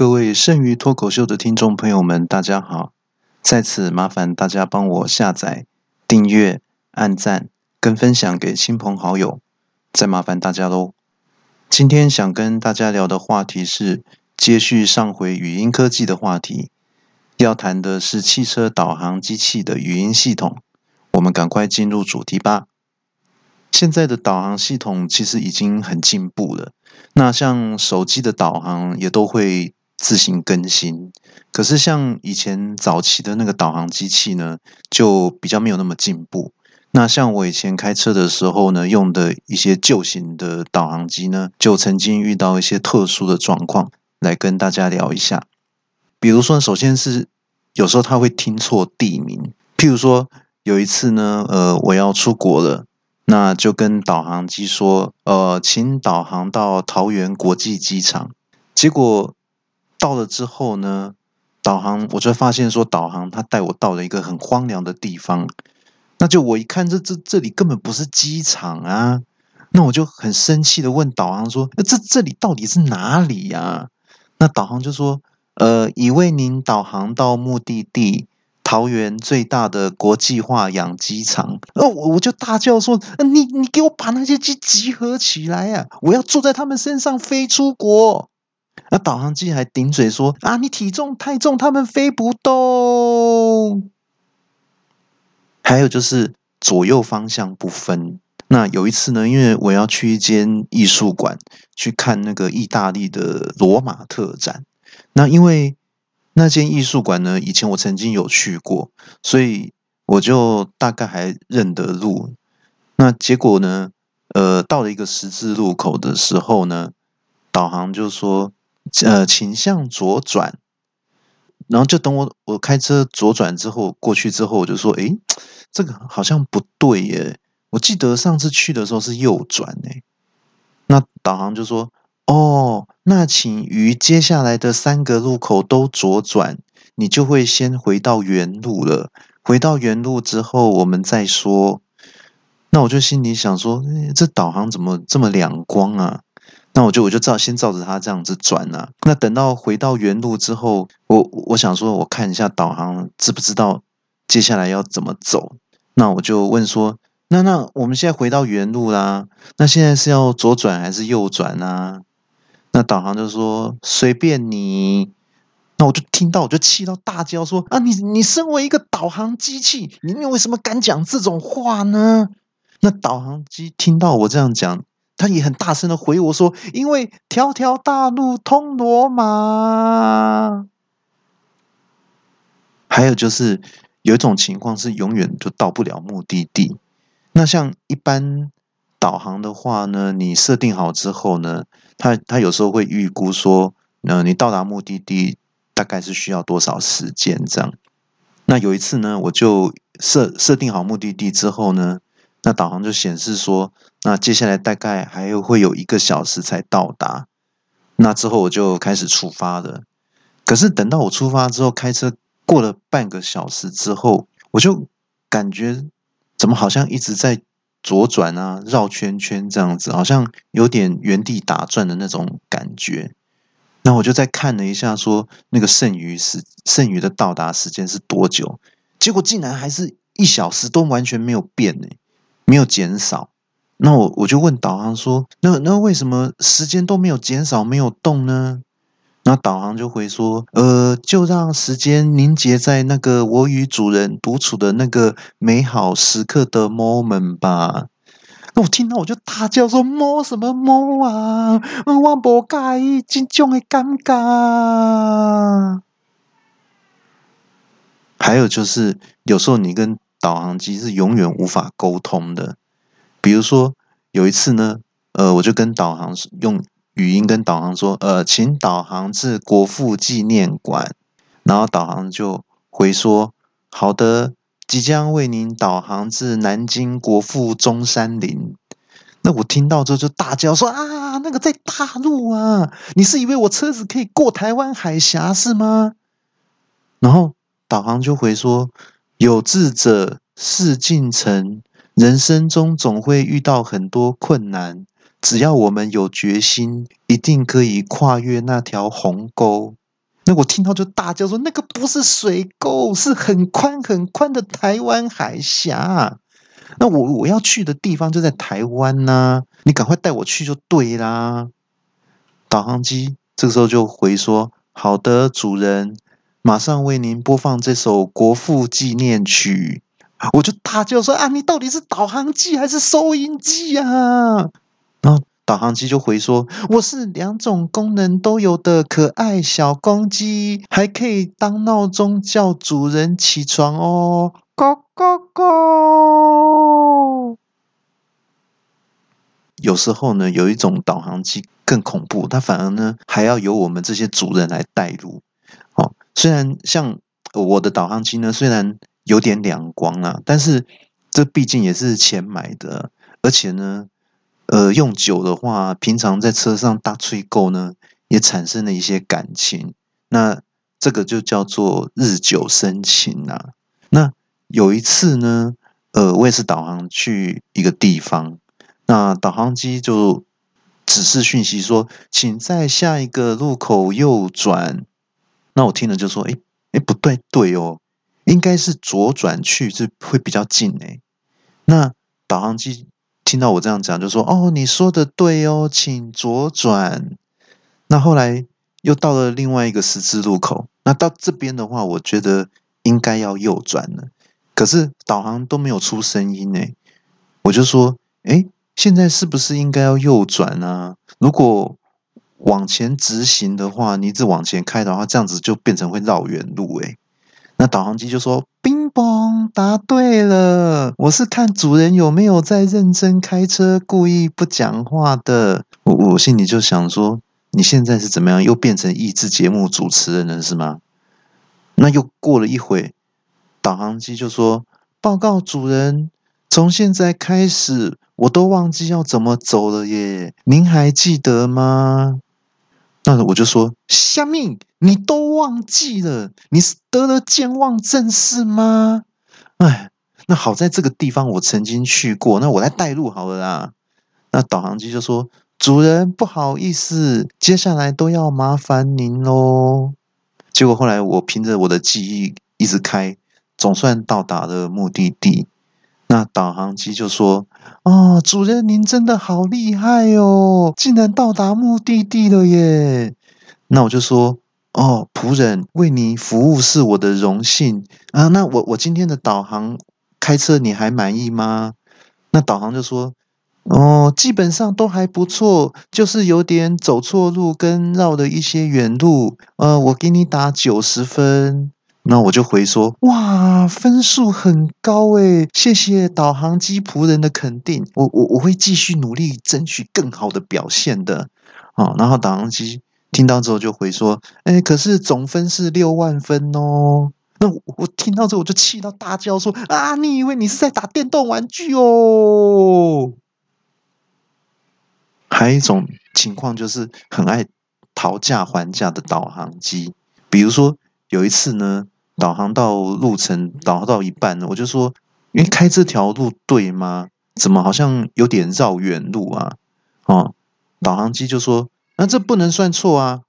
各位剩余脱口秀的听众朋友们，大家好！在此麻烦大家帮我下载、订阅、按赞跟分享给亲朋好友，再麻烦大家喽。今天想跟大家聊的话题是接续上回语音科技的话题，要谈的是汽车导航机器的语音系统。我们赶快进入主题吧。现在的导航系统其实已经很进步了，那像手机的导航也都会。自行更新，可是像以前早期的那个导航机器呢，就比较没有那么进步。那像我以前开车的时候呢，用的一些旧型的导航机呢，就曾经遇到一些特殊的状况，来跟大家聊一下。比如说，首先是有时候它会听错地名，譬如说有一次呢，呃，我要出国了，那就跟导航机说，呃，请导航到桃园国际机场，结果。到了之后呢，导航我就发现说，导航它带我到了一个很荒凉的地方。那就我一看，这这这里根本不是机场啊！那我就很生气的问导航说：“那这这里到底是哪里呀？”那导航就说：“呃，已为您导航到目的地桃园最大的国际化养鸡场。”哦，我我就大叫说：“你你给我把那些鸡集合起来呀！我要坐在他们身上飞出国。”那导航机还顶嘴说：“啊，你体重太重，他们飞不动。”还有就是左右方向不分。那有一次呢，因为我要去一间艺术馆去看那个意大利的罗马特展。那因为那间艺术馆呢，以前我曾经有去过，所以我就大概还认得路。那结果呢，呃，到了一个十字路口的时候呢，导航就说。呃，请向左转，然后就等我我开车左转之后过去之后，我就说，诶，这个好像不对耶，我记得上次去的时候是右转诶。那导航就说，哦，那请于接下来的三个路口都左转，你就会先回到原路了。回到原路之后，我们再说。那我就心里想说，这导航怎么这么两光啊？那我就我就照先照着它这样子转啊。那等到回到原路之后，我我想说，我看一下导航知不知道接下来要怎么走。那我就问说，那那我们现在回到原路啦，那现在是要左转还是右转呢？那导航就说随便你。那我就听到我就气到大叫说啊，你你身为一个导航机器，你你为什么敢讲这种话呢？那导航机听到我这样讲。他也很大声的回我说：“因为条条大路通罗马。”还有就是有一种情况是永远就到不了目的地。那像一般导航的话呢，你设定好之后呢，他他有时候会预估说，呃，你到达目的地大概是需要多少时间这样。那有一次呢，我就设设定好目的地之后呢。那导航就显示说，那接下来大概还有会有一个小时才到达。那之后我就开始出发了。可是等到我出发之后，开车过了半个小时之后，我就感觉怎么好像一直在左转啊、绕圈圈这样子，好像有点原地打转的那种感觉。那我就再看了一下，说那个剩余时剩余的到达时间是多久？结果竟然还是一小时都完全没有变呢。没有减少，那我我就问导航说：“那那为什么时间都没有减少，没有动呢？”那导航就回说：“呃，就让时间凝结在那个我与主人独处的那个美好时刻的 moment 吧。”那我听到我就大叫说：“摸什么摸啊？我不介意这种的尴尬。”还有就是有时候你跟导航机是永远无法沟通的。比如说有一次呢，呃，我就跟导航用语音跟导航说，呃，请导航至国父纪念馆，然后导航就回说，好的，即将为您导航至南京国父中山陵。那我听到之后就大叫说啊，那个在大陆啊，你是以为我车子可以过台湾海峡是吗？然后导航就回说。有志者事竟成，人生中总会遇到很多困难，只要我们有决心，一定可以跨越那条鸿沟。那我听到就大叫说：“那个不是水沟，是很宽很宽的台湾海峡。”那我我要去的地方就在台湾呐，你赶快带我去就对啦。导航机这个时候就回说：“好的，主人，马上为您播放这首国父纪念曲。”我就大叫说：“啊，你到底是导航机还是收音机啊？”然后导航机就回说：“我是两种功能都有的可爱小公鸡，还可以当闹钟叫主人起床哦。”咕咕咕！有时候呢，有一种导航机更恐怖，它反而呢还要由我们这些主人来带路。虽然像我的导航机呢，虽然有点两光啊，但是这毕竟也是钱买的，而且呢，呃，用久的话，平常在车上大吹够呢，也产生了一些感情。那这个就叫做日久生情啊。那有一次呢，呃，我也是导航去一个地方，那导航机就指示讯息说，请在下一个路口右转。那我听了就说，哎哎，不对，对哦，应该是左转去，是会比较近哎。那导航机听到我这样讲，就说，哦，你说的对哦，请左转。那后来又到了另外一个十字路口，那到这边的话，我觉得应该要右转了。可是导航都没有出声音呢，我就说：“哎，现在是不是应该要右转啊？如果往前直行的话，你一直往前开的话，这样子就变成会绕远路。”哎，那导航机就说：“冰嘣，答对了！我是看主人有没有在认真开车，故意不讲话的。”我我心里就想说：“你现在是怎么样？又变成益智节目主持人了是吗？”那又过了一会。导航机就说：“报告主人，从现在开始，我都忘记要怎么走了耶，您还记得吗？”那我就说：“虾米，你都忘记了？你是得了健忘症是吗？”哎，那好在这个地方我曾经去过，那我来带路好了啦。那导航机就说：“主人，不好意思，接下来都要麻烦您喽。”结果后来我凭着我的记忆一直开。总算到达了目的地，那导航机就说：“哦，主人您真的好厉害哦，竟然到达目的地了耶！”那我就说：“哦，仆人为你服务是我的荣幸啊。那我我今天的导航开车你还满意吗？”那导航就说：“哦，基本上都还不错，就是有点走错路跟绕了一些远路。呃，我给你打九十分。”那我就回说，哇，分数很高诶，谢谢导航机仆人的肯定，我我我会继续努力争取更好的表现的，啊，然后导航机听到之后就回说，哎，可是总分是六万分哦，那我听到之后我就气到大叫说，啊，你以为你是在打电动玩具哦？还有一种情况就是很爱讨价还价的导航机，比如说。有一次呢，导航到路程导航到一半，我就说：“因为开这条路对吗？怎么好像有点绕远路啊？”哦，导航机就说：“那这不能算错啊，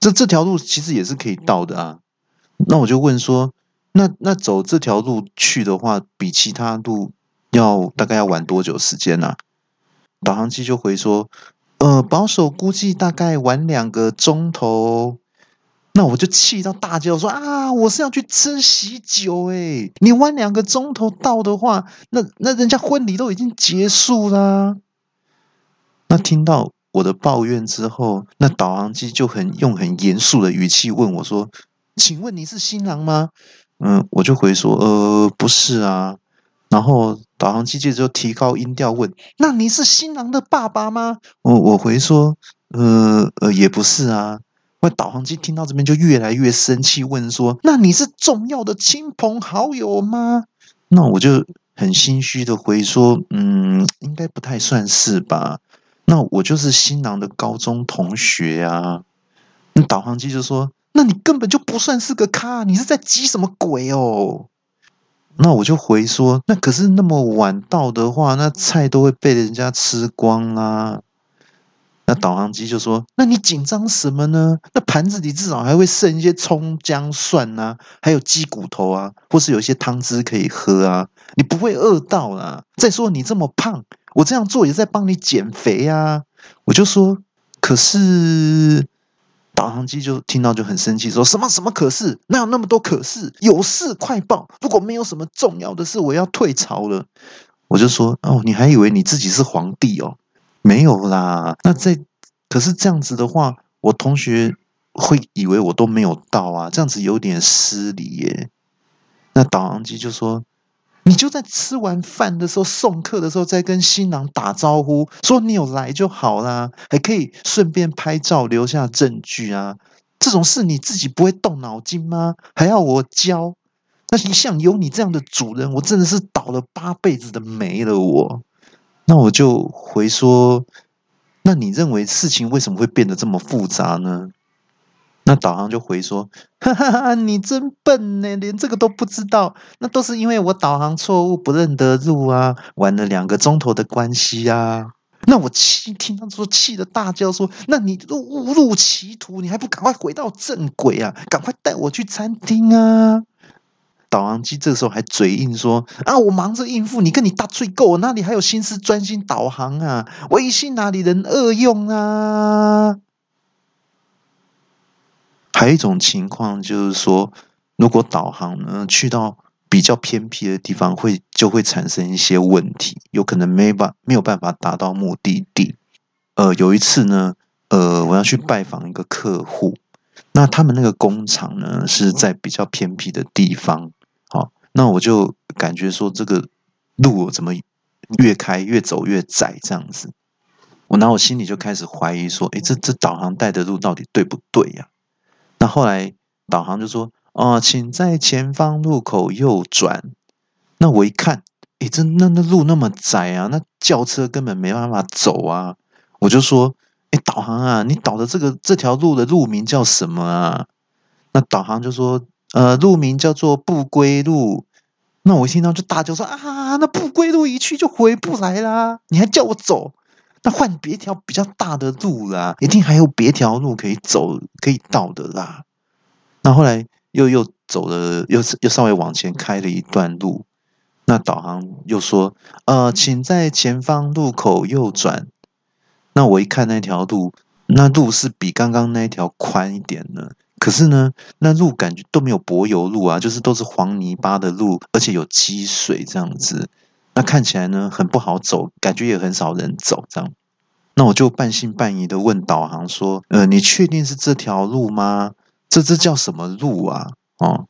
这这条路其实也是可以到的啊。”那我就问说：“那那走这条路去的话，比其他路要大概要晚多久时间呢？”导航机就回说：“呃，保守估计大概晚两个钟头。”那我就气到大叫说啊！我是要去吃喜酒诶，你晚两个钟头到的话，那那人家婚礼都已经结束啦。那听到我的抱怨之后，那导航机就很用很严肃的语气问我说：“请问你是新郎吗？”嗯，我就回说：“呃，不是啊。”然后导航机接着就提高音调问：“那你是新郎的爸爸吗？”我我回说：“呃呃，也不是啊。”那导航机听到这边就越来越生气，问说：“那你是重要的亲朋好友吗？”那我就很心虚的回说：“嗯，应该不太算是吧。那我就是新郎的高中同学啊。”那导航机就说：“那你根本就不算是个咖，你是在急什么鬼哦？”那我就回说：“那可是那么晚到的话，那菜都会被人家吃光啦。”那导航机就说：“那你紧张什么呢？那盘子里至少还会剩一些葱姜蒜啊，还有鸡骨头啊，或是有一些汤汁可以喝啊，你不会饿到啦。再说你这么胖，我这样做也在帮你减肥啊。”我就说：“可是。”导航机就听到就很生气，说什么什么可是？哪有那么多可是？有事快报！如果没有什么重要的事，我要退潮了。我就说：“哦，你还以为你自己是皇帝哦？没有啦。那在可是这样子的话，我同学会以为我都没有到啊，这样子有点失礼耶。”那导航机就说：“你就在吃完饭的时候送客的时候，再跟新郎打招呼，说你有来就好啦，还可以顺便拍照留下证据啊。这种事你自己不会动脑筋吗？还要我教？”那一向有你这样的主人，我真的是倒了八辈子的霉了。我，那我就回说，那你认为事情为什么会变得这么复杂呢？那导航就回说，哈哈哈，你真笨呢，连这个都不知道。那都是因为我导航错误，不认得路啊，玩了两个钟头的关系啊。那我气，听到说气的大叫说，那你都误入歧途，你还不赶快回到正轨啊？赶快带我去餐厅啊！导航机这个时候还嘴硬说：“啊，我忙着应付你，跟你搭最够，哪里还有心思专心导航啊？微信哪里人恶用啊？”还有一种情况就是说，如果导航呢去到比较偏僻的地方，会就会产生一些问题，有可能没办没有办法达到目的地。呃，有一次呢，呃，我要去拜访一个客户，那他们那个工厂呢是在比较偏僻的地方。那我就感觉说，这个路怎么越开越走越窄这样子，我然后我心里就开始怀疑说，哎，这这导航带的路到底对不对呀？那后来导航就说，哦，请在前方路口右转。那我一看，哎，这那那路那么窄啊，那轿车根本没办法走啊。我就说，哎，导航啊，你导的这个这条路的路名叫什么啊？那导航就说。呃，路名叫做不归路，那我一听到就大叫说啊，那不归路一去就回不来啦！你还叫我走，那换别条比较大的路啦，一定还有别条路可以走，可以到的啦。那后来又又走了，又又稍微往前开了一段路，那导航又说，呃，请在前方路口右转。那我一看那条路，那路是比刚刚那条宽一点的。可是呢，那路感觉都没有柏油路啊，就是都是黄泥巴的路，而且有积水这样子。那看起来呢很不好走，感觉也很少人走这样。那我就半信半疑的问导航说：“呃，你确定是这条路吗？这这叫什么路啊？”哦，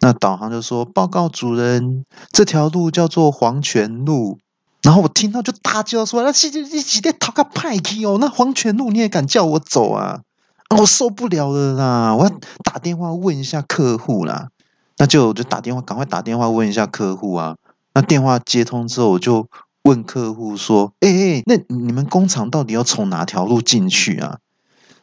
那导航就说：“报告主人，这条路叫做黄泉路。”然后我听到就大叫说：“那几几几天讨个派去哦？那黄泉路你也敢叫我走啊？”我受不了了啦！我要打电话问一下客户啦。那就就打电话，赶快打电话问一下客户啊。那电话接通之后，我就问客户说：“哎哎，那你们工厂到底要从哪条路进去啊？”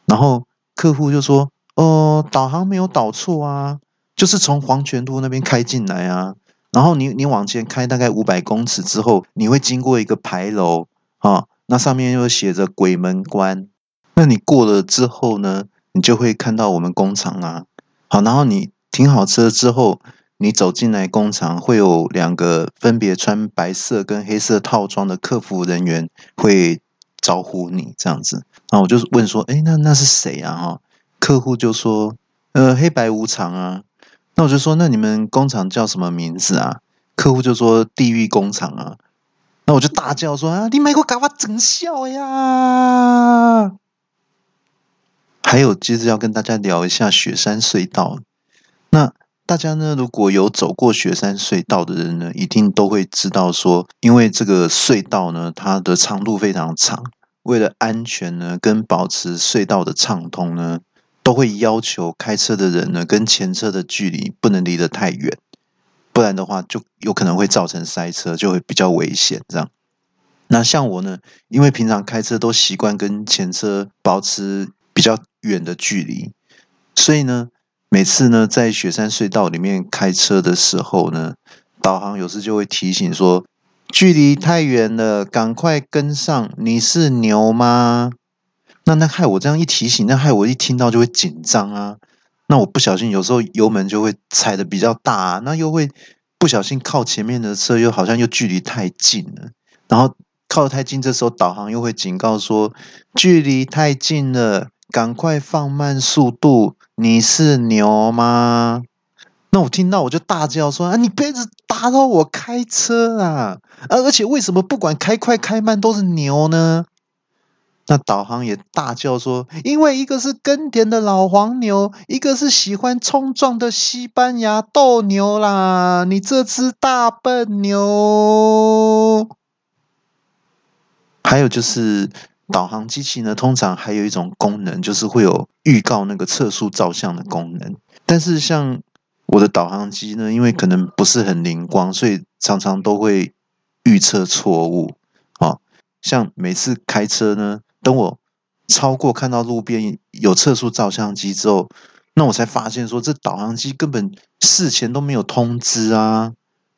然后客户就说：“哦，导航没有导错啊，就是从黄泉路那边开进来啊。然后你你往前开大概五百公尺之后，你会经过一个牌楼啊，那上面又写着鬼门关。”那你过了之后呢，你就会看到我们工厂啊。好，然后你停好车之后，你走进来工厂，会有两个分别穿白色跟黑色套装的客服人员会招呼你这样子。然后我就问说：“哎，那那是谁啊？”哈，客户就说：“呃，黑白无常啊。”那我就说：“那你们工厂叫什么名字啊？”客户就说：“地狱工厂啊。”那我就大叫说：“啊，你买过给我整笑呀！”还有，接着要跟大家聊一下雪山隧道。那大家呢，如果有走过雪山隧道的人呢，一定都会知道说，因为这个隧道呢，它的长度非常长，为了安全呢，跟保持隧道的畅通呢，都会要求开车的人呢，跟前车的距离不能离得太远，不然的话，就有可能会造成塞车，就会比较危险。这样，那像我呢，因为平常开车都习惯跟前车保持。比较远的距离，所以呢，每次呢在雪山隧道里面开车的时候呢，导航有时就会提醒说，距离太远了，赶快跟上。你是牛吗？那那害我这样一提醒，那害我一听到就会紧张啊。那我不小心有时候油门就会踩的比较大，那又会不小心靠前面的车，又好像又距离太近了。然后靠太近，这时候导航又会警告说距离太近了，赶快放慢速度。你是牛吗？那我听到我就大叫说：“啊，你别子打扰我开车啊！啊，而且为什么不管开快开慢都是牛呢？”那导航也大叫说：“因为一个是耕田的老黄牛，一个是喜欢冲撞的西班牙斗牛啦！你这只大笨牛！”还有就是导航机器呢，通常还有一种功能，就是会有预告那个测速照相的功能。但是像我的导航机呢，因为可能不是很灵光，所以常常都会预测错误。啊，像每次开车呢，等我超过看到路边有测速照相机之后，那我才发现说，这导航机根本事前都没有通知啊。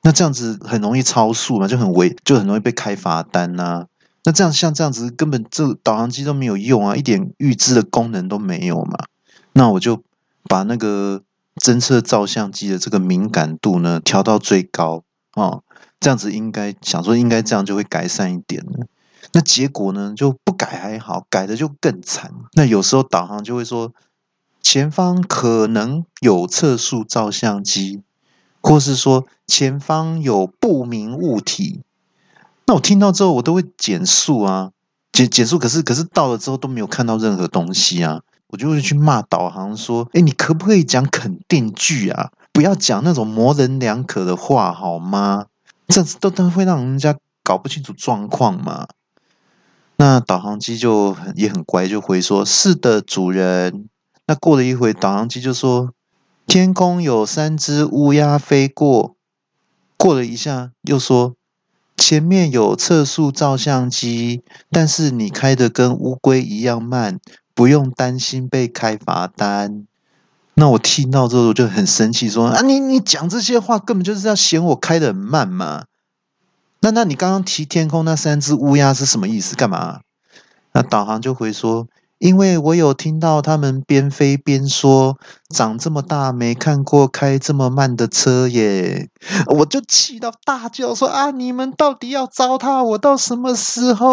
那这样子很容易超速嘛，就很违，就很容易被开罚单呐。那这样像这样子，根本这导航机都没有用啊，一点预知的功能都没有嘛。那我就把那个侦测照相机的这个敏感度呢调到最高哦，这样子应该想说应该这样就会改善一点了。那结果呢就不改还好，改的就更惨。那有时候导航就会说前方可能有测速照相机，或是说前方有不明物体。那我听到之后，我都会减速啊，减减速。可是可是到了之后都没有看到任何东西啊，我就会去骂导航说：“哎，你可不可以讲肯定句啊？不要讲那种模棱两可的话好吗？这都都会让人家搞不清楚状况嘛。”那导航机就很也很乖，就回说：“是的，主人。”那过了一会，导航机就说：“天空有三只乌鸦飞过。”过了一下，又说。前面有测速照相机，但是你开的跟乌龟一样慢，不用担心被开罚单。那我听到之后就很生气，说：“啊，你你讲这些话根本就是要嫌我开的很慢嘛？那那你刚刚提天空那三只乌鸦是什么意思？干嘛？”那导航就回说。因为我有听到他们边飞边说：“长这么大没看过开这么慢的车耶！”我就气到大叫说：“啊，你们到底要糟蹋我到什么时候？”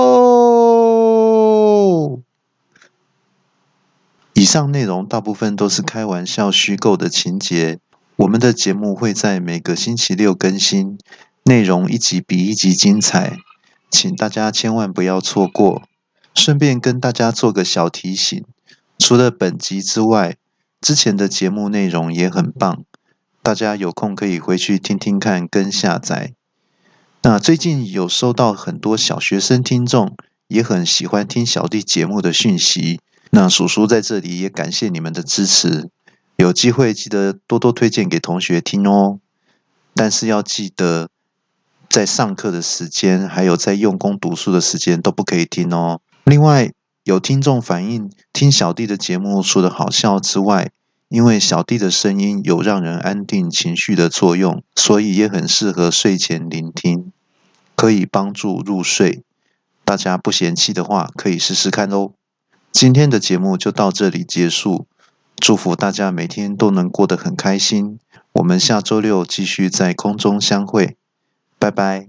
以上内容大部分都是开玩笑、虚构的情节。我们的节目会在每个星期六更新，内容一集比一集精彩，请大家千万不要错过。顺便跟大家做个小提醒，除了本集之外，之前的节目内容也很棒，大家有空可以回去听听看跟下载。那最近有收到很多小学生听众也很喜欢听小弟节目的讯息，那叔叔在这里也感谢你们的支持，有机会记得多多推荐给同学听哦。但是要记得，在上课的时间还有在用功读书的时间都不可以听哦。另外，有听众反映，听小弟的节目除了好笑之外，因为小弟的声音有让人安定情绪的作用，所以也很适合睡前聆听，可以帮助入睡。大家不嫌弃的话，可以试试看哦。今天的节目就到这里结束，祝福大家每天都能过得很开心。我们下周六继续在空中相会，拜拜。